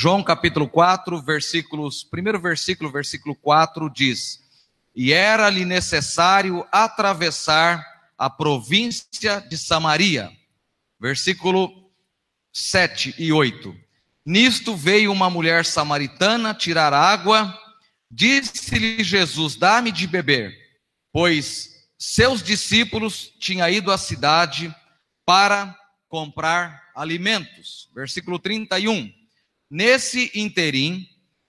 João capítulo 4, versículos, primeiro versículo, versículo 4 diz: E era-lhe necessário atravessar a província de Samaria. Versículo 7 e 8. Nisto veio uma mulher samaritana tirar água, disse-lhe Jesus: Dá-me de beber, pois seus discípulos tinham ido à cidade para comprar alimentos. Versículo 31. Nesse interim,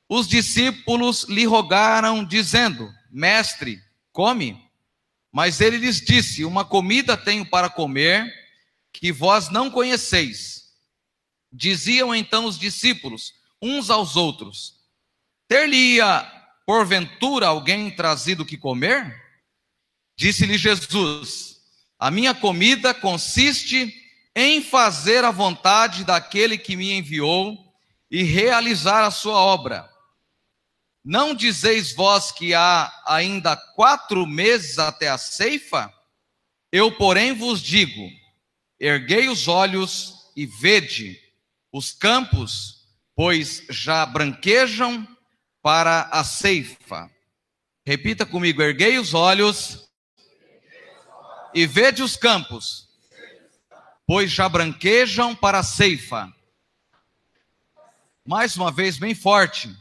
os discípulos lhe rogaram, dizendo: Mestre, come. Mas ele lhes disse: Uma comida tenho para comer, que vós não conheceis. Diziam então os discípulos, uns aos outros: Ter-lhe-ia, porventura, alguém trazido que comer? Disse-lhe Jesus: A minha comida consiste em fazer a vontade daquele que me enviou e realizar a sua obra. Não dizeis vós que há ainda quatro meses até a ceifa? Eu, porém, vos digo: erguei os olhos e vede os campos, pois já branquejam para a ceifa. Repita comigo: erguei os olhos e vede os campos, pois já branquejam para a ceifa. Mais uma vez, bem forte.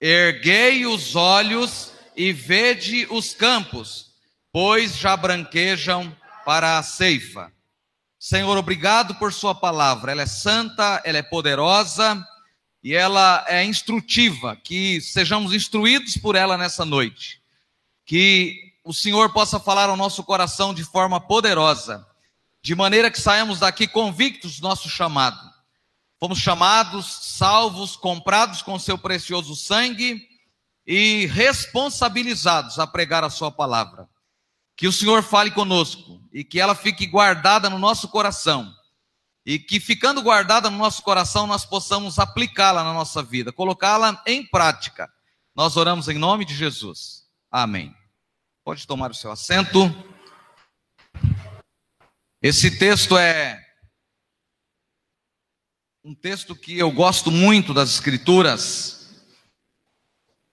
Erguei os olhos e vede os campos, pois já branquejam para a ceifa. Senhor, obrigado por Sua palavra. Ela é santa, ela é poderosa e ela é instrutiva. Que sejamos instruídos por ela nessa noite. Que o Senhor possa falar ao nosso coração de forma poderosa, de maneira que saímos daqui convictos do nosso chamado Fomos chamados, salvos, comprados com seu precioso sangue e responsabilizados a pregar a sua palavra. Que o Senhor fale conosco e que ela fique guardada no nosso coração. E que ficando guardada no nosso coração, nós possamos aplicá-la na nossa vida, colocá-la em prática. Nós oramos em nome de Jesus. Amém. Pode tomar o seu assento. Esse texto é um texto que eu gosto muito das Escrituras,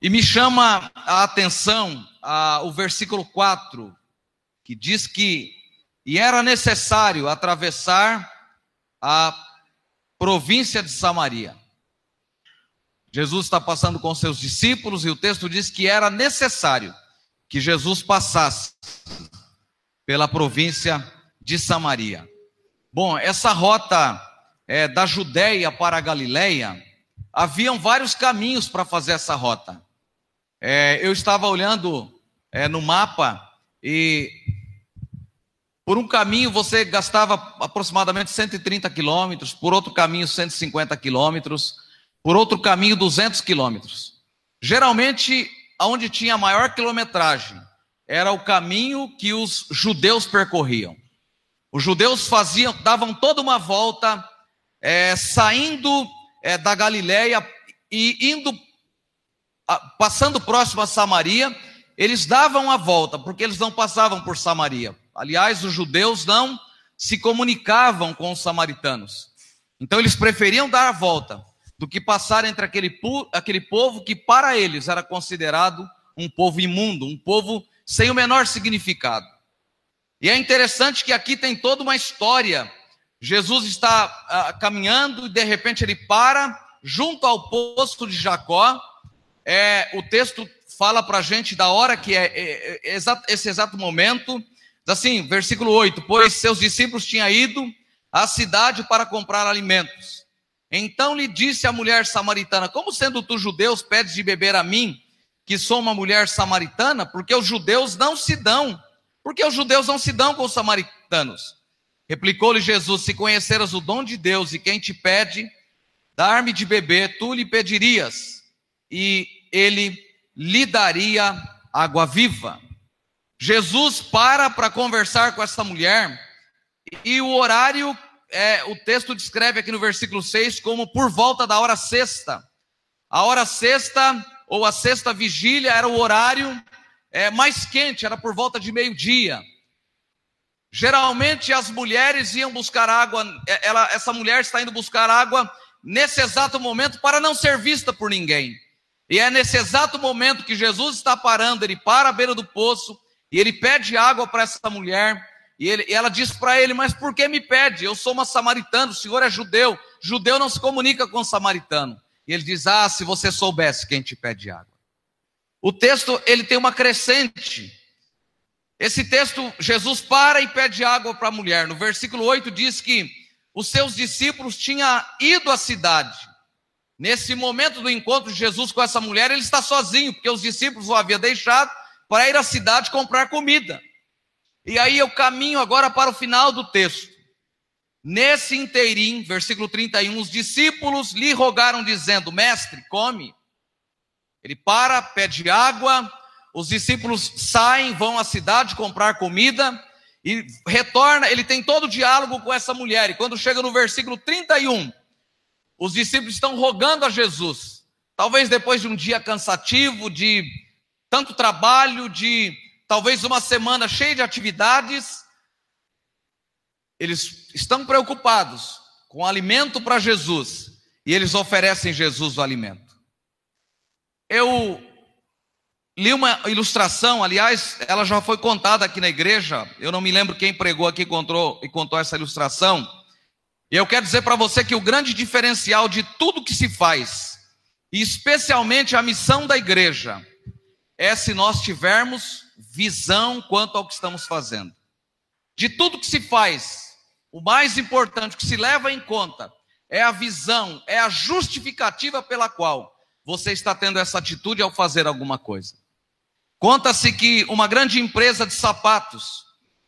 e me chama a atenção a, o versículo 4, que diz que e era necessário atravessar a província de Samaria. Jesus está passando com seus discípulos e o texto diz que era necessário que Jesus passasse pela província de Samaria. Bom, essa rota é, da Judéia para a Galiléia, haviam vários caminhos para fazer essa rota. É, eu estava olhando é, no mapa e por um caminho você gastava aproximadamente 130 quilômetros, por outro caminho 150 quilômetros, por outro caminho 200 quilômetros. Geralmente, onde tinha maior quilometragem era o caminho que os judeus percorriam. Os judeus faziam, davam toda uma volta é, saindo é, da Galiléia e indo, a, passando próximo a Samaria, eles davam a volta, porque eles não passavam por Samaria. Aliás, os judeus não se comunicavam com os samaritanos. Então eles preferiam dar a volta do que passar entre aquele, aquele povo que para eles era considerado um povo imundo, um povo sem o menor significado. E é interessante que aqui tem toda uma história Jesus está ah, caminhando e de repente ele para junto ao poço de Jacó. É, o texto fala para a gente da hora que é, é, é esse exato momento. Assim, versículo 8: Pois seus discípulos tinham ido à cidade para comprar alimentos. Então lhe disse a mulher samaritana: Como sendo tu judeus, pedes de beber a mim, que sou uma mulher samaritana? Porque os judeus não se dão. Porque os judeus não se dão com os samaritanos. Replicou-lhe Jesus: Se conheceras o dom de Deus e quem te pede dar-me de beber, tu lhe pedirias, e ele lhe daria água viva. Jesus para para conversar com essa mulher, e o horário, é, o texto descreve aqui no versículo 6 como por volta da hora sexta. A hora sexta, ou a sexta vigília, era o horário é, mais quente, era por volta de meio-dia. Geralmente as mulheres iam buscar água, é, ela, essa mulher está indo buscar água nesse exato momento para não ser vista por ninguém. E é nesse exato momento que Jesus está parando, ele para à beira do poço e ele pede água para essa mulher. E, ele, e ela diz para ele: Mas por que me pede? Eu sou uma samaritana, o senhor é judeu. Judeu não se comunica com samaritano. E ele diz: Ah, se você soubesse quem te pede água. O texto ele tem uma crescente. Esse texto, Jesus para e pede água para a mulher. No versículo 8 diz que os seus discípulos tinham ido à cidade. Nesse momento do encontro de Jesus com essa mulher, ele está sozinho, porque os discípulos o haviam deixado para ir à cidade comprar comida. E aí eu caminho agora para o final do texto. Nesse inteirinho, versículo 31, os discípulos lhe rogaram, dizendo: Mestre, come. Ele para, pede água, os discípulos saem, vão à cidade comprar comida e retorna. Ele tem todo o diálogo com essa mulher. E quando chega no versículo 31, os discípulos estão rogando a Jesus. Talvez depois de um dia cansativo, de tanto trabalho, de talvez uma semana cheia de atividades, eles estão preocupados com alimento para Jesus e eles oferecem Jesus o alimento. Eu li uma ilustração, aliás, ela já foi contada aqui na igreja. Eu não me lembro quem pregou aqui e contou, e contou essa ilustração. E eu quero dizer para você que o grande diferencial de tudo que se faz, e especialmente a missão da igreja, é se nós tivermos visão quanto ao que estamos fazendo. De tudo que se faz, o mais importante que se leva em conta é a visão, é a justificativa pela qual você está tendo essa atitude ao fazer alguma coisa. Conta-se que uma grande empresa de sapatos,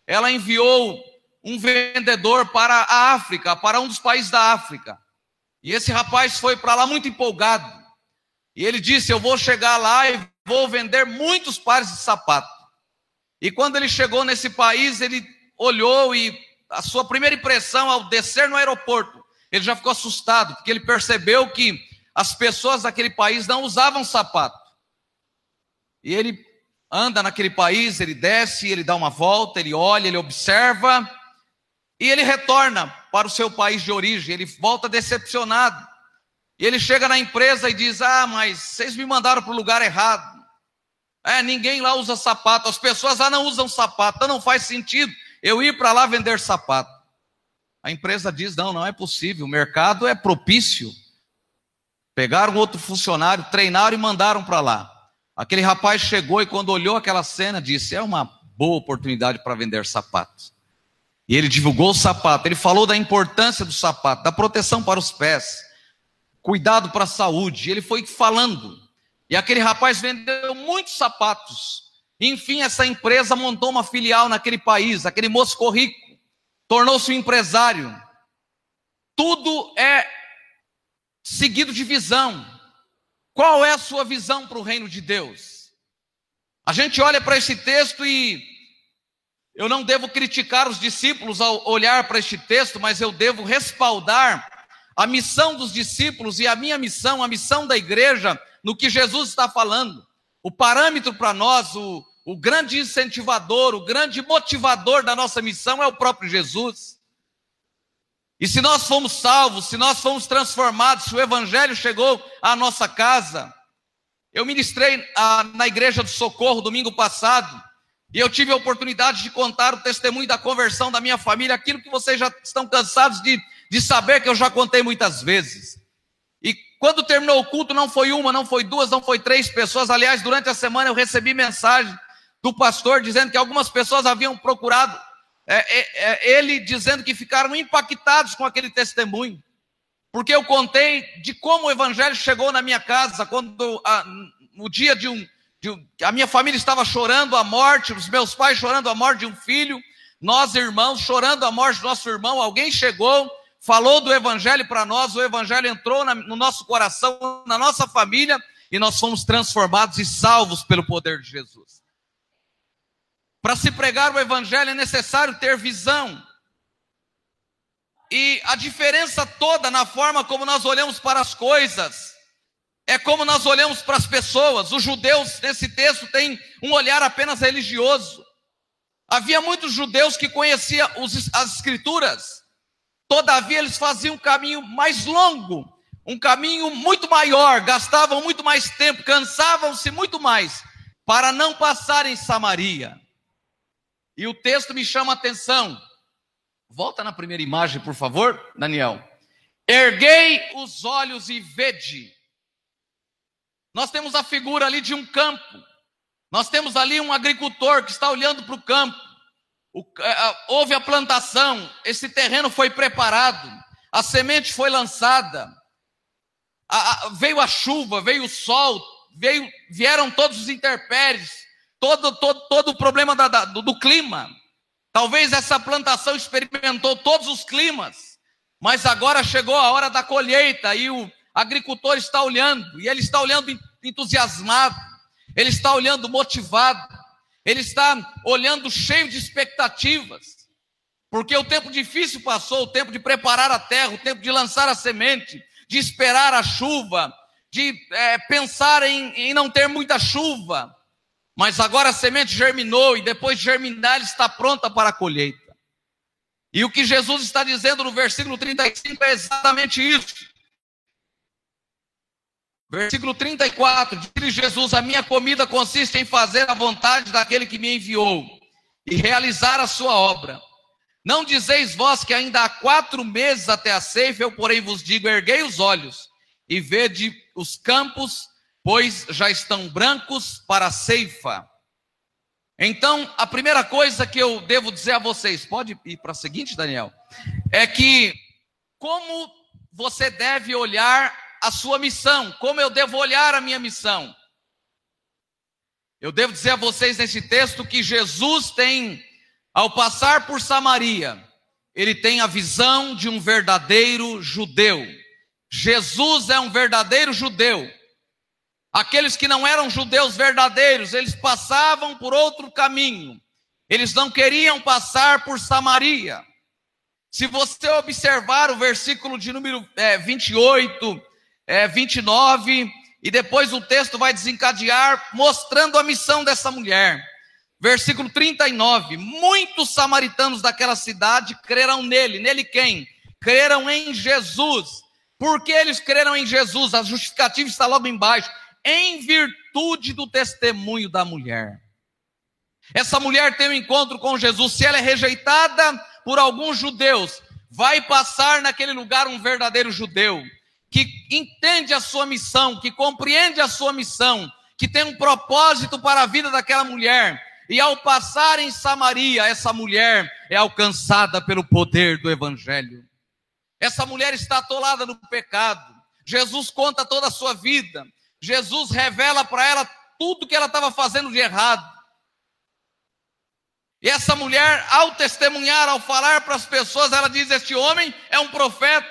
ela enviou um vendedor para a África, para um dos países da África. E esse rapaz foi para lá muito empolgado. E ele disse: Eu vou chegar lá e vou vender muitos pares de sapato. E quando ele chegou nesse país, ele olhou e a sua primeira impressão ao descer no aeroporto, ele já ficou assustado, porque ele percebeu que as pessoas daquele país não usavam sapato. E ele anda naquele país, ele desce, ele dá uma volta, ele olha, ele observa, e ele retorna para o seu país de origem, ele volta decepcionado. E ele chega na empresa e diz: Ah, mas vocês me mandaram para o lugar errado. É, ninguém lá usa sapato, as pessoas lá não usam sapato, então não faz sentido eu ir para lá vender sapato. A empresa diz: Não, não é possível, o mercado é propício. Pegaram outro funcionário, treinaram e mandaram para lá. Aquele rapaz chegou e, quando olhou aquela cena, disse: É uma boa oportunidade para vender sapatos. E ele divulgou o sapato, ele falou da importância do sapato, da proteção para os pés, cuidado para a saúde. Ele foi falando. E aquele rapaz vendeu muitos sapatos. Enfim, essa empresa montou uma filial naquele país. Aquele moço ficou rico, tornou-se um empresário. Tudo é seguido de visão. Qual é a sua visão para o reino de Deus? A gente olha para esse texto e eu não devo criticar os discípulos ao olhar para este texto, mas eu devo respaldar a missão dos discípulos e a minha missão, a missão da igreja, no que Jesus está falando. O parâmetro para nós, o, o grande incentivador, o grande motivador da nossa missão é o próprio Jesus. E se nós fomos salvos, se nós fomos transformados, se o Evangelho chegou à nossa casa, eu ministrei a, na Igreja do Socorro domingo passado, e eu tive a oportunidade de contar o testemunho da conversão da minha família, aquilo que vocês já estão cansados de, de saber, que eu já contei muitas vezes. E quando terminou o culto, não foi uma, não foi duas, não foi três pessoas. Aliás, durante a semana eu recebi mensagem do pastor dizendo que algumas pessoas haviam procurado é, é, é, ele dizendo que ficaram impactados com aquele testemunho, porque eu contei de como o evangelho chegou na minha casa, quando a, no dia de um, de um, a minha família estava chorando a morte, os meus pais chorando a morte de um filho, nós irmãos chorando a morte do nosso irmão, alguém chegou, falou do evangelho para nós, o evangelho entrou na, no nosso coração, na nossa família, e nós fomos transformados e salvos pelo poder de Jesus. Para se pregar o evangelho é necessário ter visão. E a diferença toda na forma como nós olhamos para as coisas é como nós olhamos para as pessoas. Os judeus, nesse texto, têm um olhar apenas religioso. Havia muitos judeus que conheciam as escrituras, todavia eles faziam um caminho mais longo um caminho muito maior, gastavam muito mais tempo, cansavam-se muito mais para não passar em Samaria. E o texto me chama a atenção. Volta na primeira imagem, por favor, Daniel. Erguei os olhos e vede. Nós temos a figura ali de um campo. Nós temos ali um agricultor que está olhando para o campo. É, houve a plantação, esse terreno foi preparado, a semente foi lançada, a, a, veio a chuva, veio o sol, veio, vieram todos os intempéries, todo, todo, todo o problema da, da, do, do clima. Talvez essa plantação experimentou todos os climas, mas agora chegou a hora da colheita e o agricultor está olhando, e ele está olhando entusiasmado, ele está olhando motivado, ele está olhando cheio de expectativas, porque o tempo difícil passou, o tempo de preparar a terra, o tempo de lançar a semente, de esperar a chuva, de é, pensar em, em não ter muita chuva, mas agora a semente germinou e depois de germinar, está pronta para a colheita. E o que Jesus está dizendo no versículo 35 é exatamente isso. Versículo 34, diz Jesus: A minha comida consiste em fazer a vontade daquele que me enviou e realizar a sua obra. Não dizeis vós que ainda há quatro meses até a ceifa, eu, porém, vos digo: erguei os olhos e vede os campos, pois já estão brancos para a ceifa. Então, a primeira coisa que eu devo dizer a vocês, pode ir para a seguinte, Daniel, é que como você deve olhar a sua missão, como eu devo olhar a minha missão. Eu devo dizer a vocês nesse texto que Jesus tem, ao passar por Samaria, ele tem a visão de um verdadeiro judeu. Jesus é um verdadeiro judeu. Aqueles que não eram judeus verdadeiros, eles passavam por outro caminho. Eles não queriam passar por Samaria. Se você observar o versículo de número é, 28 é, 29, e depois o texto vai desencadear mostrando a missão dessa mulher. Versículo 39: Muitos samaritanos daquela cidade creram nele. Nele quem? Creram em Jesus. Por que eles creram em Jesus? A justificativa está logo embaixo. Em virtude do testemunho da mulher. Essa mulher tem um encontro com Jesus. Se ela é rejeitada por alguns judeus, vai passar naquele lugar um verdadeiro judeu que entende a sua missão, que compreende a sua missão, que tem um propósito para a vida daquela mulher. E ao passar em Samaria, essa mulher é alcançada pelo poder do Evangelho. Essa mulher está atolada no pecado. Jesus conta toda a sua vida. Jesus revela para ela tudo que ela estava fazendo de errado. E essa mulher, ao testemunhar, ao falar para as pessoas, ela diz: Este homem é um profeta.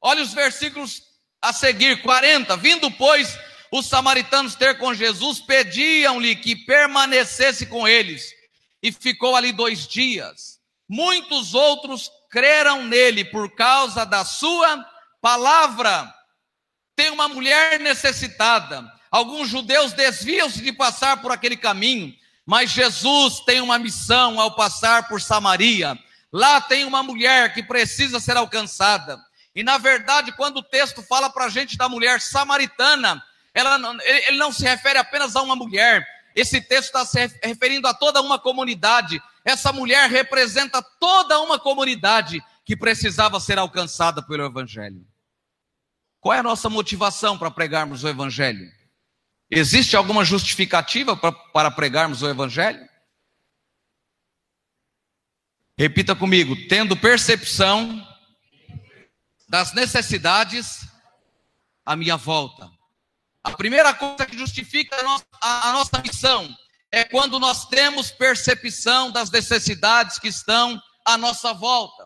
Olha os versículos a seguir, 40. Vindo, pois, os samaritanos ter com Jesus, pediam-lhe que permanecesse com eles. E ficou ali dois dias. Muitos outros creram nele por causa da sua palavra. Tem uma mulher necessitada. Alguns judeus desviam-se de passar por aquele caminho, mas Jesus tem uma missão ao passar por Samaria. Lá tem uma mulher que precisa ser alcançada. E na verdade, quando o texto fala para a gente da mulher samaritana, ela, ele não se refere apenas a uma mulher. Esse texto está se referindo a toda uma comunidade. Essa mulher representa toda uma comunidade que precisava ser alcançada pelo Evangelho. Qual é a nossa motivação para pregarmos o Evangelho? Existe alguma justificativa para, pregarmos o Evangelho? Repita comigo: tendo percepção das necessidades à minha volta. A primeira coisa que justifica a nossa, a, a nossa missão é quando nós temos percepção das necessidades que estão à nossa volta.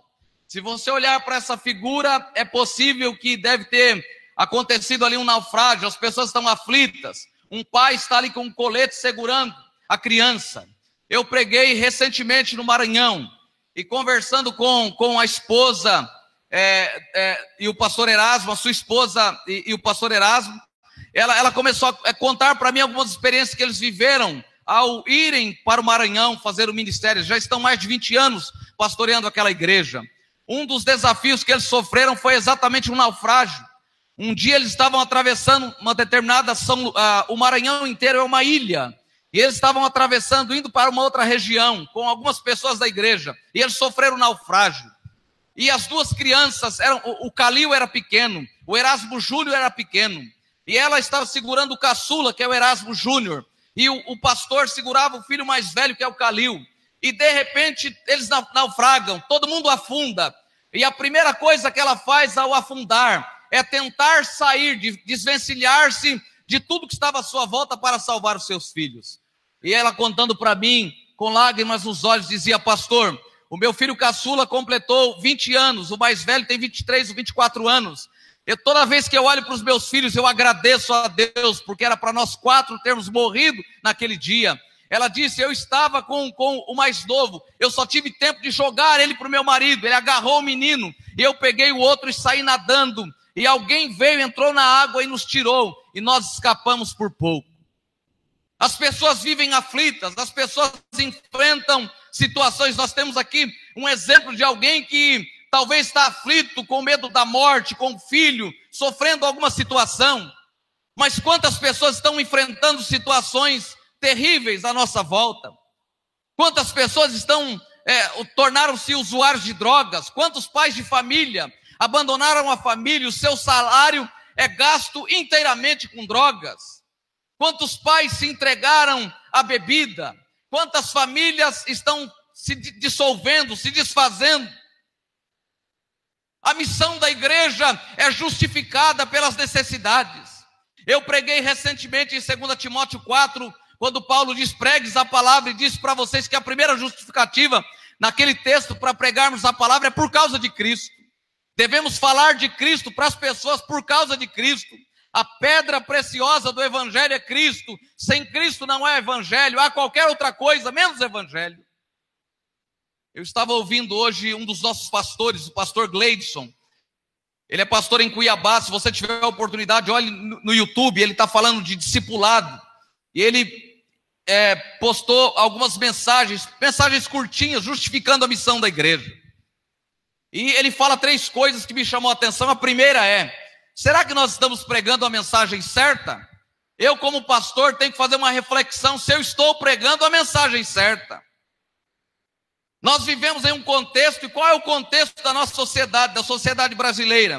Se você olhar para essa figura, é possível que deve ter acontecido ali um naufrágio, as pessoas estão aflitas. Um pai está ali com um colete segurando a criança. Eu preguei recentemente no Maranhão e conversando com, com a esposa é, é, e o pastor Erasmo, a sua esposa e, e o pastor Erasmo, ela, ela começou a é, contar para mim algumas experiências que eles viveram ao irem para o Maranhão fazer o ministério. Já estão mais de 20 anos pastoreando aquela igreja. Um dos desafios que eles sofreram foi exatamente um naufrágio. Um dia eles estavam atravessando uma determinada São, uh, o Maranhão inteiro é uma ilha. E eles estavam atravessando, indo para uma outra região, com algumas pessoas da igreja. E eles sofreram naufrágio. E as duas crianças, eram, o, o Calil era pequeno, o Erasmo Júnior era pequeno. E ela estava segurando o caçula, que é o Erasmo Júnior. E o, o, pastor segurava o filho mais velho, que é o Calil. E de repente eles naufragam, todo mundo afunda. E a primeira coisa que ela faz ao afundar é tentar sair, de, desvencilhar-se de tudo que estava à sua volta para salvar os seus filhos. E ela contando para mim, com lágrimas nos olhos, dizia: Pastor, o meu filho caçula completou 20 anos, o mais velho tem 23 ou 24 anos. E toda vez que eu olho para os meus filhos, eu agradeço a Deus, porque era para nós quatro termos morrido naquele dia. Ela disse: Eu estava com, com o mais novo, eu só tive tempo de jogar ele para o meu marido. Ele agarrou o menino, e eu peguei o outro e saí nadando. E alguém veio, entrou na água e nos tirou, e nós escapamos por pouco. As pessoas vivem aflitas, as pessoas enfrentam situações. Nós temos aqui um exemplo de alguém que talvez está aflito, com medo da morte, com o filho, sofrendo alguma situação. Mas quantas pessoas estão enfrentando situações terríveis à nossa volta? Quantas pessoas estão é, tornaram-se usuários de drogas? Quantos pais de família abandonaram a família? O seu salário é gasto inteiramente com drogas? Quantos pais se entregaram à bebida? Quantas famílias estão se dissolvendo, se desfazendo? A missão da igreja é justificada pelas necessidades. Eu preguei recentemente em 2 Timóteo 4, quando Paulo diz: pregues a palavra, e disse para vocês que a primeira justificativa naquele texto para pregarmos a palavra é por causa de Cristo. Devemos falar de Cristo para as pessoas por causa de Cristo. A pedra preciosa do Evangelho é Cristo. Sem Cristo não é Evangelho. Há qualquer outra coisa menos Evangelho. Eu estava ouvindo hoje um dos nossos pastores, o pastor Gleidson. Ele é pastor em Cuiabá. Se você tiver a oportunidade, olhe no YouTube. Ele está falando de discipulado. E ele é, postou algumas mensagens, mensagens curtinhas, justificando a missão da igreja. E ele fala três coisas que me chamou a atenção. A primeira é Será que nós estamos pregando a mensagem certa? Eu, como pastor, tenho que fazer uma reflexão se eu estou pregando a mensagem certa. Nós vivemos em um contexto, e qual é o contexto da nossa sociedade, da sociedade brasileira?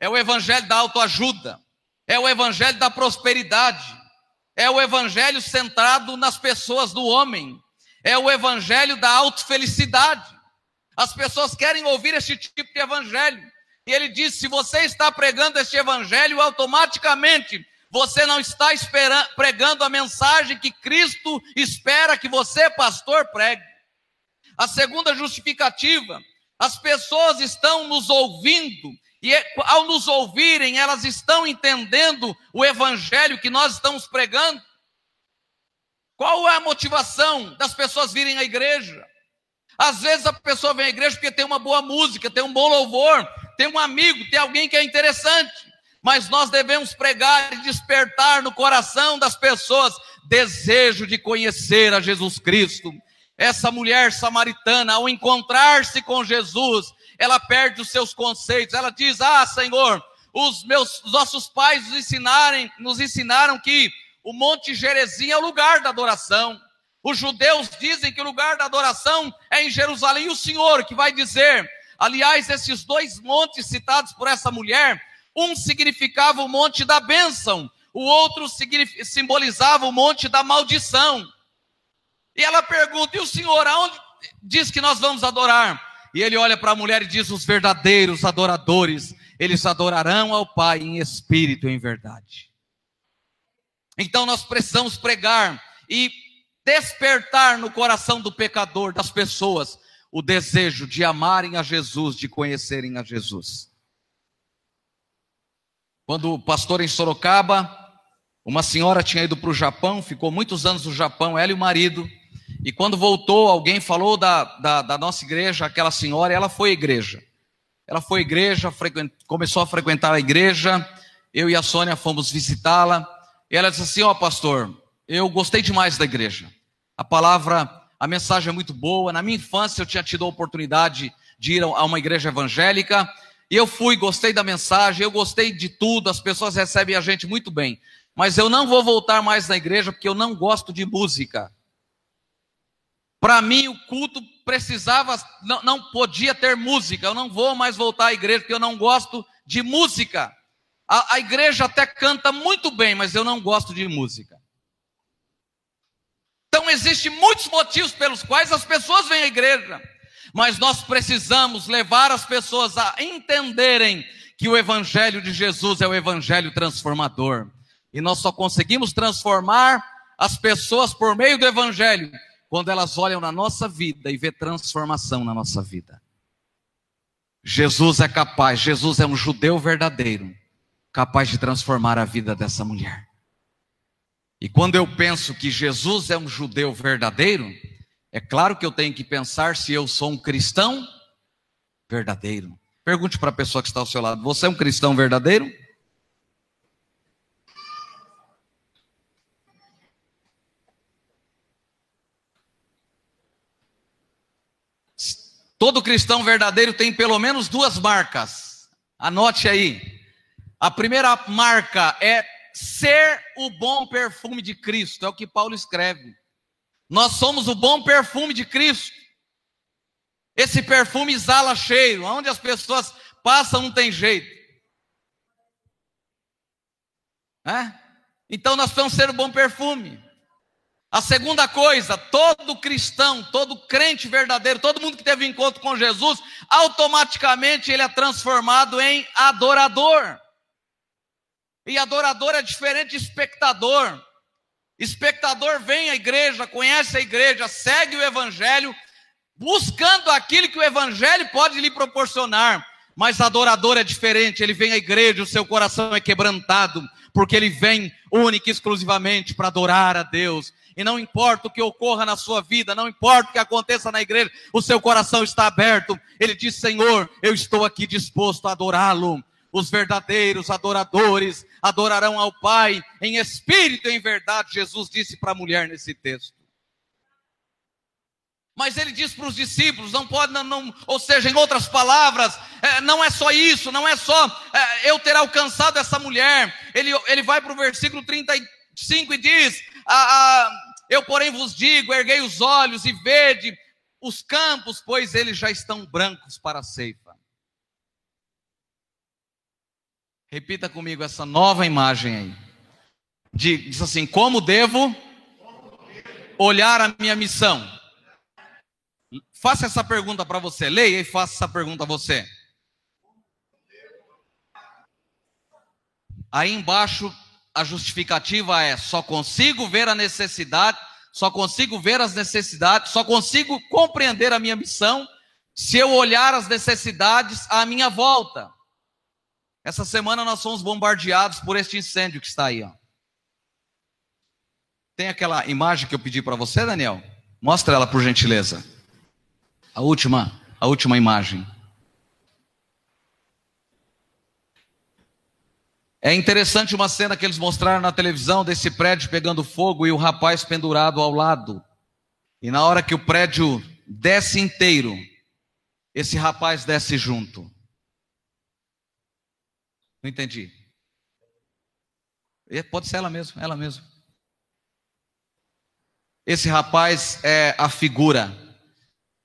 É o evangelho da autoajuda, é o evangelho da prosperidade, é o evangelho centrado nas pessoas do homem, é o evangelho da autofelicidade. As pessoas querem ouvir este tipo de evangelho. E ele diz: se você está pregando este evangelho, automaticamente você não está pregando a mensagem que Cristo espera que você, pastor, pregue. A segunda justificativa: as pessoas estão nos ouvindo, e é, ao nos ouvirem, elas estão entendendo o evangelho que nós estamos pregando. Qual é a motivação das pessoas virem à igreja? Às vezes a pessoa vem à igreja porque tem uma boa música, tem um bom louvor, tem um amigo, tem alguém que é interessante. Mas nós devemos pregar e despertar no coração das pessoas desejo de conhecer a Jesus Cristo. Essa mulher samaritana, ao encontrar-se com Jesus, ela perde os seus conceitos. Ela diz: Ah, Senhor, os meus os nossos pais nos, ensinarem, nos ensinaram que o Monte Gerezim é o lugar da adoração. Os judeus dizem que o lugar da adoração é em Jerusalém. E o Senhor que vai dizer, aliás, esses dois montes citados por essa mulher, um significava o monte da bênção, o outro simbolizava o monte da maldição. E ela pergunta: e o Senhor, aonde diz que nós vamos adorar? E ele olha para a mulher e diz: os verdadeiros adoradores, eles adorarão ao Pai em espírito e em verdade. Então nós precisamos pregar e despertar no coração do pecador, das pessoas, o desejo de amarem a Jesus, de conhecerem a Jesus. Quando o pastor em Sorocaba, uma senhora tinha ido para o Japão, ficou muitos anos no Japão, ela e o marido, e quando voltou, alguém falou da, da, da nossa igreja, aquela senhora, e ela foi à igreja. Ela foi à igreja, começou a frequentar a igreja, eu e a Sônia fomos visitá-la, e ela disse assim: Ó, oh, pastor, eu gostei demais da igreja. A palavra, a mensagem é muito boa. Na minha infância eu tinha tido a oportunidade de ir a uma igreja evangélica E eu fui, gostei da mensagem, eu gostei de tudo, as pessoas recebem a gente muito bem. Mas eu não vou voltar mais na igreja porque eu não gosto de música. Para mim, o culto precisava, não, não podia ter música. Eu não vou mais voltar à igreja porque eu não gosto de música. A, a igreja até canta muito bem, mas eu não gosto de música. Então, existem muitos motivos pelos quais as pessoas vêm à igreja, mas nós precisamos levar as pessoas a entenderem que o Evangelho de Jesus é o Evangelho transformador. E nós só conseguimos transformar as pessoas por meio do Evangelho quando elas olham na nossa vida e vê transformação na nossa vida. Jesus é capaz, Jesus é um judeu verdadeiro, capaz de transformar a vida dessa mulher. E quando eu penso que Jesus é um judeu verdadeiro, é claro que eu tenho que pensar se eu sou um cristão verdadeiro. Pergunte para a pessoa que está ao seu lado: você é um cristão verdadeiro? Todo cristão verdadeiro tem pelo menos duas marcas. Anote aí. A primeira marca é ser o bom perfume de Cristo, é o que Paulo escreve. Nós somos o bom perfume de Cristo. Esse perfume exala cheiro, onde as pessoas passam não tem jeito. É? Então nós precisamos ser o bom perfume. A segunda coisa, todo cristão, todo crente verdadeiro, todo mundo que teve encontro com Jesus, automaticamente ele é transformado em adorador. E adorador é diferente de espectador. Espectador vem à igreja, conhece a igreja, segue o evangelho, buscando aquilo que o evangelho pode lhe proporcionar. Mas adorador é diferente, ele vem à igreja, o seu coração é quebrantado, porque ele vem única e exclusivamente para adorar a Deus e não importa o que ocorra na sua vida, não importa o que aconteça na igreja, o seu coração está aberto. Ele diz: Senhor, eu estou aqui disposto a adorá-lo. Os verdadeiros adoradores adorarão ao Pai em espírito e em verdade, Jesus disse para a mulher nesse texto. Mas ele diz para os discípulos: não pode, não, não, ou seja, em outras palavras, é, não é só isso, não é só é, eu ter alcançado essa mulher. Ele, ele vai para o versículo 35 e diz: ah, ah, eu, porém, vos digo: erguei os olhos e vede os campos, pois eles já estão brancos para a ceifa. Repita comigo essa nova imagem aí. Diz assim: como devo olhar a minha missão? Faça essa pergunta para você. Leia e faça essa pergunta a você. Aí embaixo a justificativa é: só consigo ver a necessidade, só consigo ver as necessidades, só consigo compreender a minha missão se eu olhar as necessidades à minha volta. Essa semana nós fomos bombardeados por este incêndio que está aí. Ó. Tem aquela imagem que eu pedi para você, Daniel? Mostra ela por gentileza. A última, a última imagem. É interessante uma cena que eles mostraram na televisão desse prédio pegando fogo e o rapaz pendurado ao lado. E na hora que o prédio desce inteiro, esse rapaz desce junto. Não entendi. Pode ser ela mesmo, ela mesmo. Esse rapaz é a figura.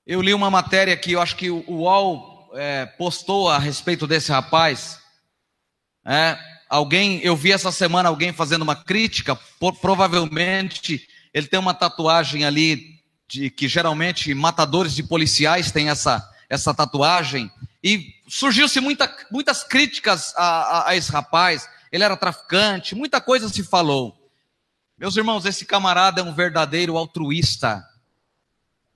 Eu li uma matéria que eu acho que o UOL é, postou a respeito desse rapaz. É, Alguém, eu vi essa semana alguém fazendo uma crítica, por, provavelmente ele tem uma tatuagem ali de que geralmente matadores de policiais têm essa essa tatuagem e surgiu-se muita, muitas críticas a, a, a esse rapaz. Ele era traficante, muita coisa se falou. Meus irmãos, esse camarada é um verdadeiro altruísta.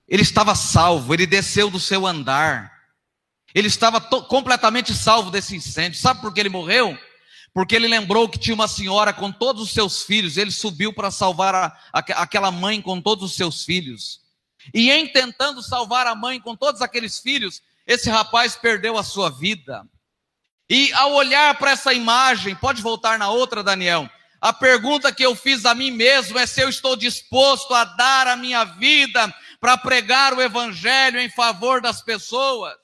Ele estava salvo, ele desceu do seu andar. Ele estava completamente salvo desse incêndio. Sabe por que ele morreu? Porque ele lembrou que tinha uma senhora com todos os seus filhos, ele subiu para salvar a, a, aquela mãe com todos os seus filhos. E em tentando salvar a mãe com todos aqueles filhos, esse rapaz perdeu a sua vida. E ao olhar para essa imagem, pode voltar na outra, Daniel. A pergunta que eu fiz a mim mesmo é se eu estou disposto a dar a minha vida para pregar o evangelho em favor das pessoas.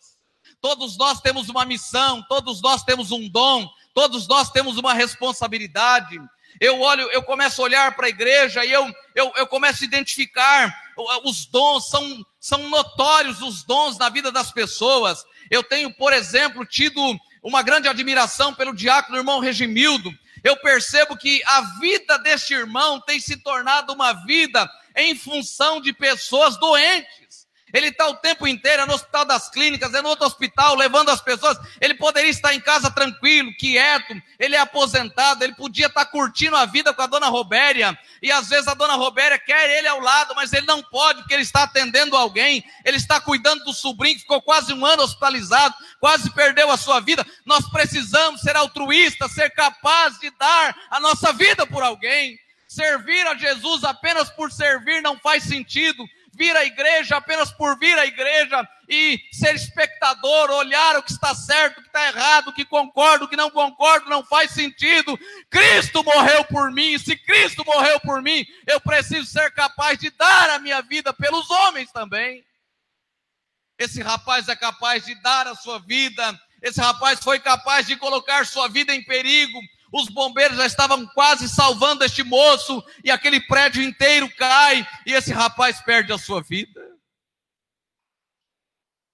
Todos nós temos uma missão, todos nós temos um dom, todos nós temos uma responsabilidade. Eu olho, eu começo a olhar para a igreja e eu, eu, eu começo a identificar os dons, são, são notórios os dons na vida das pessoas. Eu tenho, por exemplo, tido uma grande admiração pelo diácono irmão Regimildo. Eu percebo que a vida deste irmão tem se tornado uma vida em função de pessoas doentes. Ele está o tempo inteiro é no hospital das clínicas, é no outro hospital, levando as pessoas. Ele poderia estar em casa tranquilo, quieto. Ele é aposentado, ele podia estar curtindo a vida com a dona Robéria. E às vezes a dona Robéria quer ele ao lado, mas ele não pode, porque ele está atendendo alguém. Ele está cuidando do sobrinho que ficou quase um ano hospitalizado, quase perdeu a sua vida. Nós precisamos ser altruístas, ser capazes de dar a nossa vida por alguém. Servir a Jesus apenas por servir não faz sentido vir à igreja apenas por vir à igreja e ser espectador, olhar o que está certo, o que está errado, o que concordo, o que não concordo, não faz sentido. Cristo morreu por mim, se Cristo morreu por mim, eu preciso ser capaz de dar a minha vida pelos homens também. Esse rapaz é capaz de dar a sua vida, esse rapaz foi capaz de colocar sua vida em perigo, os bombeiros já estavam quase salvando este moço, e aquele prédio inteiro cai, e esse rapaz perde a sua vida.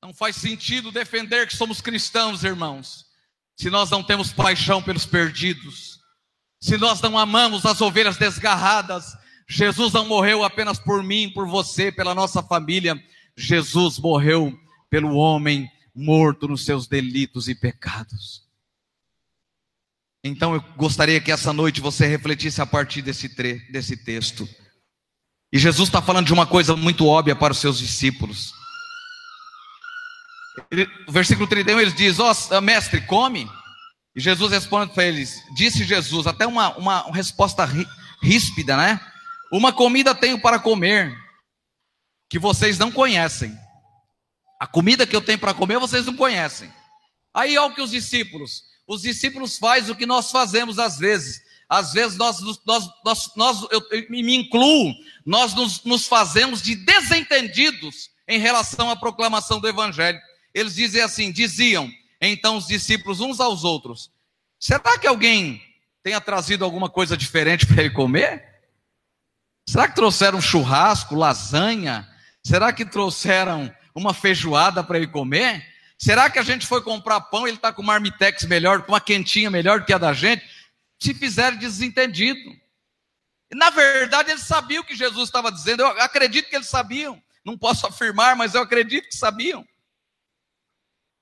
Não faz sentido defender que somos cristãos, irmãos, se nós não temos paixão pelos perdidos, se nós não amamos as ovelhas desgarradas. Jesus não morreu apenas por mim, por você, pela nossa família. Jesus morreu pelo homem morto nos seus delitos e pecados. Então eu gostaria que essa noite você refletisse a partir desse, desse texto. E Jesus está falando de uma coisa muito óbvia para os seus discípulos. Ele, o versículo 31 ele diz: Ó oh, mestre, come. E Jesus responde para eles: Disse Jesus, até uma, uma, uma resposta ríspida, né? Uma comida tenho para comer, que vocês não conhecem. A comida que eu tenho para comer, vocês não conhecem. Aí, olha o que os discípulos, os discípulos fazem o que nós fazemos às vezes. Às vezes nós, nós, nós, nós eu, eu me incluo, nós nos, nos fazemos de desentendidos em relação à proclamação do Evangelho. Eles dizem assim: diziam então os discípulos uns aos outros: será que alguém tenha trazido alguma coisa diferente para ele comer? Será que trouxeram churrasco, lasanha? Será que trouxeram uma feijoada para ele comer? Será que a gente foi comprar pão e ele está com uma marmitex melhor, com uma quentinha melhor do que a da gente? Se fizer desentendido. Na verdade, eles sabiam o que Jesus estava dizendo. Eu acredito que eles sabiam. Não posso afirmar, mas eu acredito que sabiam.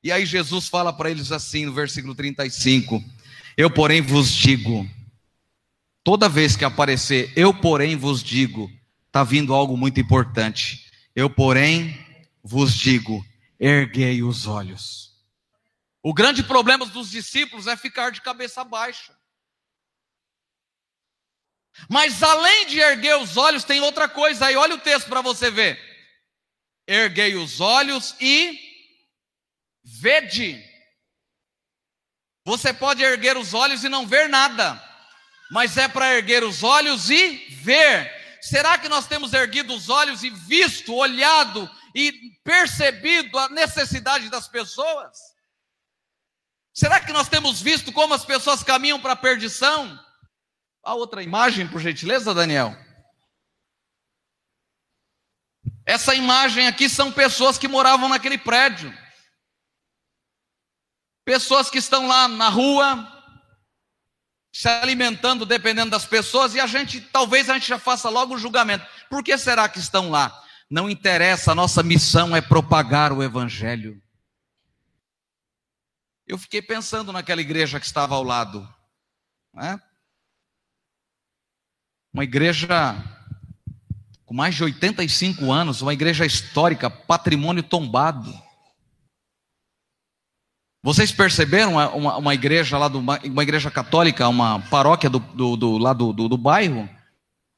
E aí Jesus fala para eles assim no versículo 35: Eu, porém, vos digo, toda vez que aparecer, eu, porém, vos digo, está vindo algo muito importante. Eu, porém, vos digo, erguei os olhos. O grande problema dos discípulos é ficar de cabeça baixa. Mas além de erguer os olhos, tem outra coisa aí. Olha o texto para você ver. Erguei os olhos e vede. Você pode erguer os olhos e não ver nada, mas é para erguer os olhos e ver. Será que nós temos erguido os olhos e visto, olhado e percebido a necessidade das pessoas? Será que nós temos visto como as pessoas caminham para a perdição? A outra imagem, por gentileza, Daniel. Essa imagem aqui são pessoas que moravam naquele prédio. Pessoas que estão lá na rua, se alimentando dependendo das pessoas, e a gente, talvez a gente já faça logo o julgamento. Por que será que estão lá? Não interessa, a nossa missão é propagar o Evangelho. Eu fiquei pensando naquela igreja que estava ao lado. Né? Uma igreja com mais de 85 anos, uma igreja histórica, patrimônio tombado. Vocês perceberam uma, uma, igreja lá, do, uma igreja católica, uma paróquia do, do, do lá do, do, do bairro?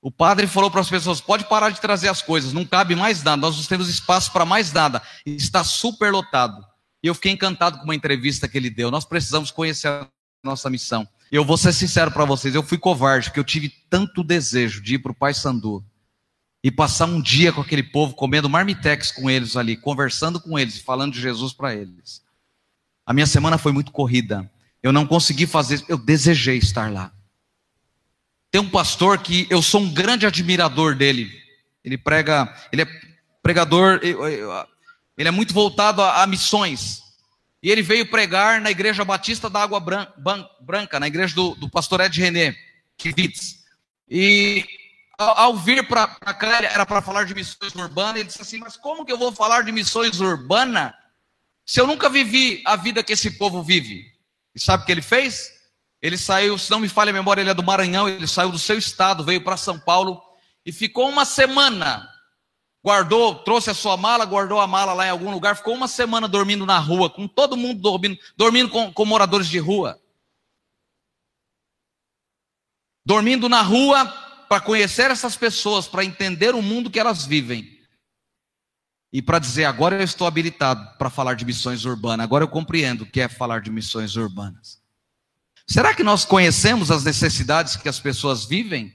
O padre falou para as pessoas: pode parar de trazer as coisas, não cabe mais nada, nós não temos espaço para mais nada, está super lotado. E eu fiquei encantado com uma entrevista que ele deu. Nós precisamos conhecer a nossa missão. Eu vou ser sincero para vocês, eu fui covarde, porque eu tive tanto desejo de ir para o Pai Sandu e passar um dia com aquele povo, comendo marmitex com eles ali, conversando com eles e falando de Jesus para eles. A minha semana foi muito corrida. Eu não consegui fazer, eu desejei estar lá. Tem um pastor que eu sou um grande admirador dele. Ele prega, ele é pregador, ele é muito voltado a, a missões. E ele veio pregar na Igreja Batista da Água Branca, na igreja do, do pastor Ed René, Kivitz. E ao, ao vir para cá, era para falar de missões urbanas, ele disse assim: Mas como que eu vou falar de missões urbanas se eu nunca vivi a vida que esse povo vive? E sabe o que ele fez? Ele saiu, se não me falha a memória, ele é do Maranhão, ele saiu do seu estado, veio para São Paulo e ficou uma semana. Guardou, trouxe a sua mala, guardou a mala lá em algum lugar, ficou uma semana dormindo na rua, com todo mundo dormindo, dormindo com, com moradores de rua. Dormindo na rua para conhecer essas pessoas, para entender o mundo que elas vivem. E para dizer, agora eu estou habilitado para falar de missões urbanas, agora eu compreendo o que é falar de missões urbanas. Será que nós conhecemos as necessidades que as pessoas vivem?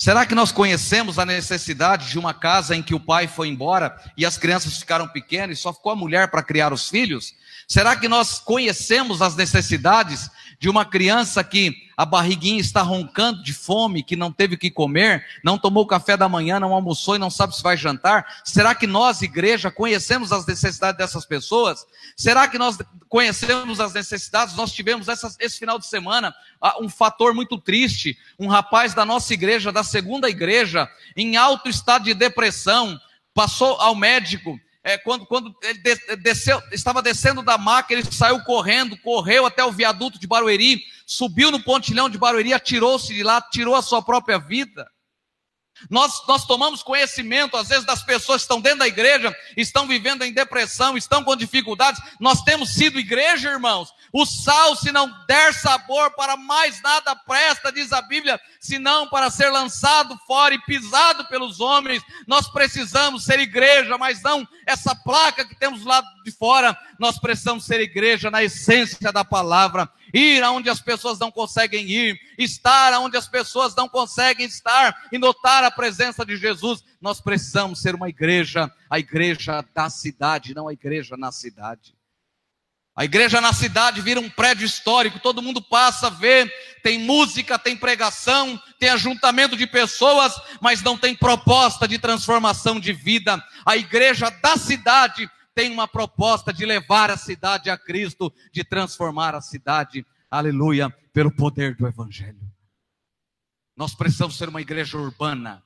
Será que nós conhecemos a necessidade de uma casa em que o pai foi embora e as crianças ficaram pequenas e só ficou a mulher para criar os filhos? Será que nós conhecemos as necessidades de uma criança que a barriguinha está roncando de fome, que não teve o que comer, não tomou café da manhã, não almoçou e não sabe se vai jantar? Será que nós, igreja, conhecemos as necessidades dessas pessoas? Será que nós conhecemos as necessidades? Nós tivemos essa, esse final de semana ah, um fator muito triste. Um rapaz da nossa igreja, da segunda igreja, em alto estado de depressão, passou ao médico é, quando, quando ele desceu, estava descendo da maca, ele saiu correndo, correu até o viaduto de Barueri, subiu no pontilhão de Barueri, atirou-se de lá, tirou a sua própria vida. Nós, nós tomamos conhecimento, às vezes, das pessoas que estão dentro da igreja, estão vivendo em depressão, estão com dificuldades. Nós temos sido igreja, irmãos. O sal, se não der sabor, para mais nada presta, diz a Bíblia, senão para ser lançado fora e pisado pelos homens. Nós precisamos ser igreja, mas não essa placa que temos lá de fora. Nós precisamos ser igreja na essência da palavra ir aonde as pessoas não conseguem ir, estar aonde as pessoas não conseguem estar e notar a presença de Jesus. Nós precisamos ser uma igreja, a igreja da cidade, não a igreja na cidade. A igreja na cidade vira um prédio histórico, todo mundo passa, vê, tem música, tem pregação, tem ajuntamento de pessoas, mas não tem proposta de transformação de vida. A igreja da cidade tem uma proposta de levar a cidade a Cristo, de transformar a cidade, aleluia, pelo poder do Evangelho. Nós precisamos ser uma igreja urbana.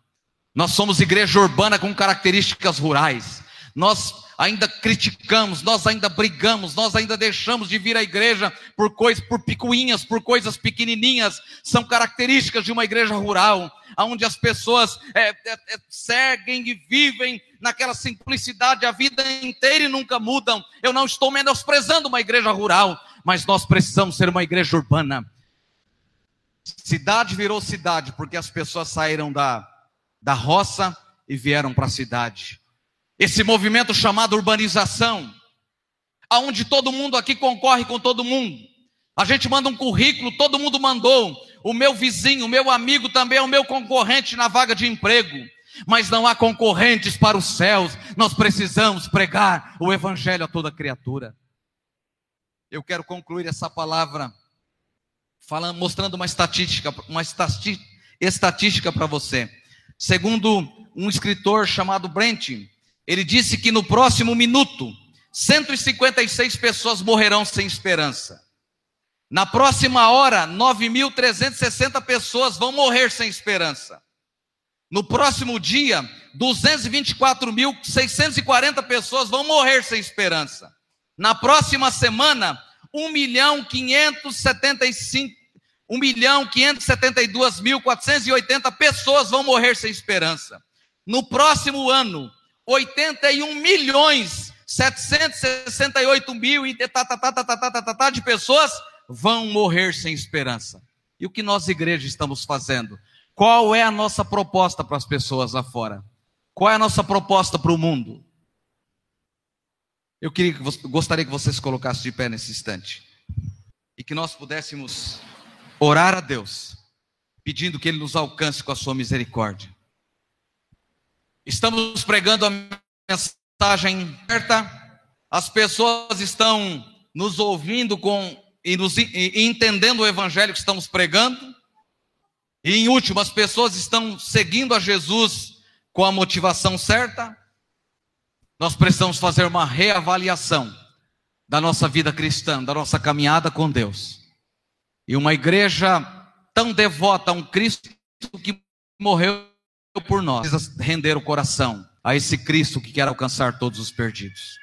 Nós somos igreja urbana com características rurais. Nós ainda criticamos, nós ainda brigamos, nós ainda deixamos de vir à igreja por coisas, por picuinhas, por coisas pequenininhas. São características de uma igreja rural, onde as pessoas é, é, é, seguem e vivem naquela simplicidade a vida inteira e nunca mudam. Eu não estou menosprezando uma igreja rural, mas nós precisamos ser uma igreja urbana. Cidade virou cidade porque as pessoas saíram da, da roça e vieram para a cidade. Esse movimento chamado urbanização, aonde todo mundo aqui concorre com todo mundo. A gente manda um currículo, todo mundo mandou. O meu vizinho, o meu amigo também é o meu concorrente na vaga de emprego mas não há concorrentes para os céus. Nós precisamos pregar o evangelho a toda criatura. Eu quero concluir essa palavra falando, mostrando uma estatística, uma estatística para você. Segundo um escritor chamado Brent, ele disse que no próximo minuto 156 pessoas morrerão sem esperança. Na próxima hora, 9.360 pessoas vão morrer sem esperança. No próximo dia, 224.640 pessoas vão morrer sem esperança. Na próxima semana, 1 milhão 575 1 milhão 572.480 pessoas vão morrer sem esperança. No próximo ano, 81 milhões 768 mil e tá, tá, tá, tá, tá, tá, tá, tá, de pessoas vão morrer sem esperança. E o que nós, igreja, estamos fazendo? Qual é a nossa proposta para as pessoas lá fora? Qual é a nossa proposta para o mundo? Eu queria, gostaria que vocês colocassem de pé nesse instante e que nós pudéssemos orar a Deus, pedindo que Ele nos alcance com a Sua misericórdia. Estamos pregando a mensagem certa, as pessoas estão nos ouvindo com e, nos, e entendendo o evangelho que estamos pregando. E em último, as pessoas estão seguindo a Jesus com a motivação certa. Nós precisamos fazer uma reavaliação da nossa vida cristã, da nossa caminhada com Deus. E uma igreja tão devota a um Cristo que morreu por nós, precisa render o coração a esse Cristo que quer alcançar todos os perdidos.